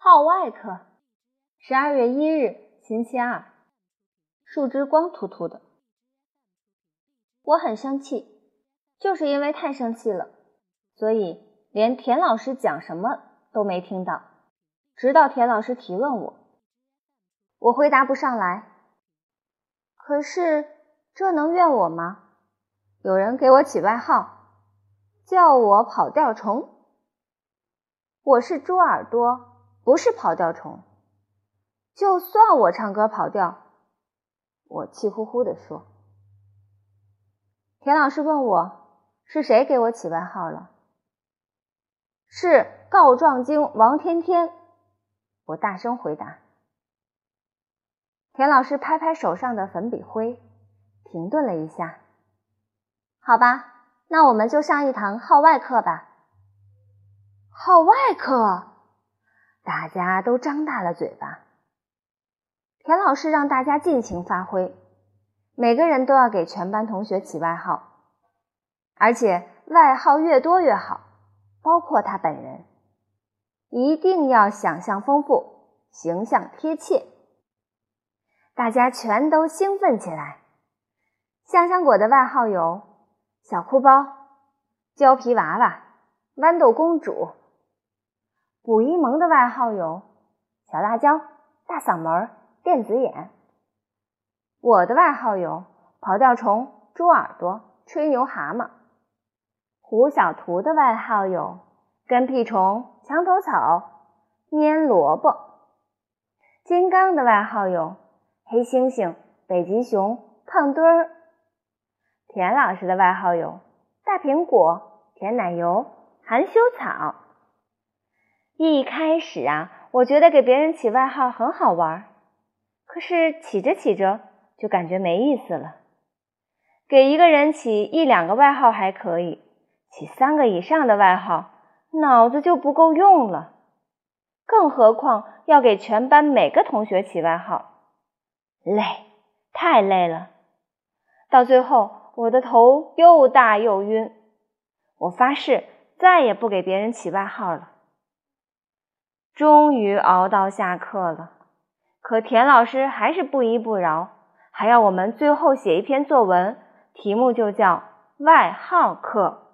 号外科，十二月一日，星期二。树枝光秃秃的，我很生气，就是因为太生气了，所以连田老师讲什么都没听到。直到田老师提问我，我回答不上来。可是这能怨我吗？有人给我起外号，叫我跑调虫。我是猪耳朵。不是跑调虫，就算我唱歌跑调，我气呼呼地说。田老师问我是谁给我起外号了，是告状精王天天。我大声回答。田老师拍拍手上的粉笔灰，停顿了一下，好吧，那我们就上一堂号外课吧。号外课。大家都张大了嘴巴。田老师让大家尽情发挥，每个人都要给全班同学起外号，而且外号越多越好，包括他本人，一定要想象丰富，形象贴切。大家全都兴奋起来。香香果的外号有小哭包、胶皮娃娃、豌豆公主。卜一萌的外号有小辣椒、大嗓门、电子眼。我的外号有跑调虫、猪耳朵、吹牛蛤蟆。胡小图的外号有跟屁虫、墙头草、蔫萝卜。金刚的外号有黑猩猩、北极熊、胖墩儿。田老师的外号有大苹果、甜奶油、含羞草。一开始啊，我觉得给别人起外号很好玩儿，可是起着起着就感觉没意思了。给一个人起一两个外号还可以，起三个以上的外号，脑子就不够用了。更何况要给全班每个同学起外号，累，太累了。到最后，我的头又大又晕。我发誓再也不给别人起外号了。终于熬到下课了，可田老师还是不依不饶，还要我们最后写一篇作文，题目就叫“外号课”。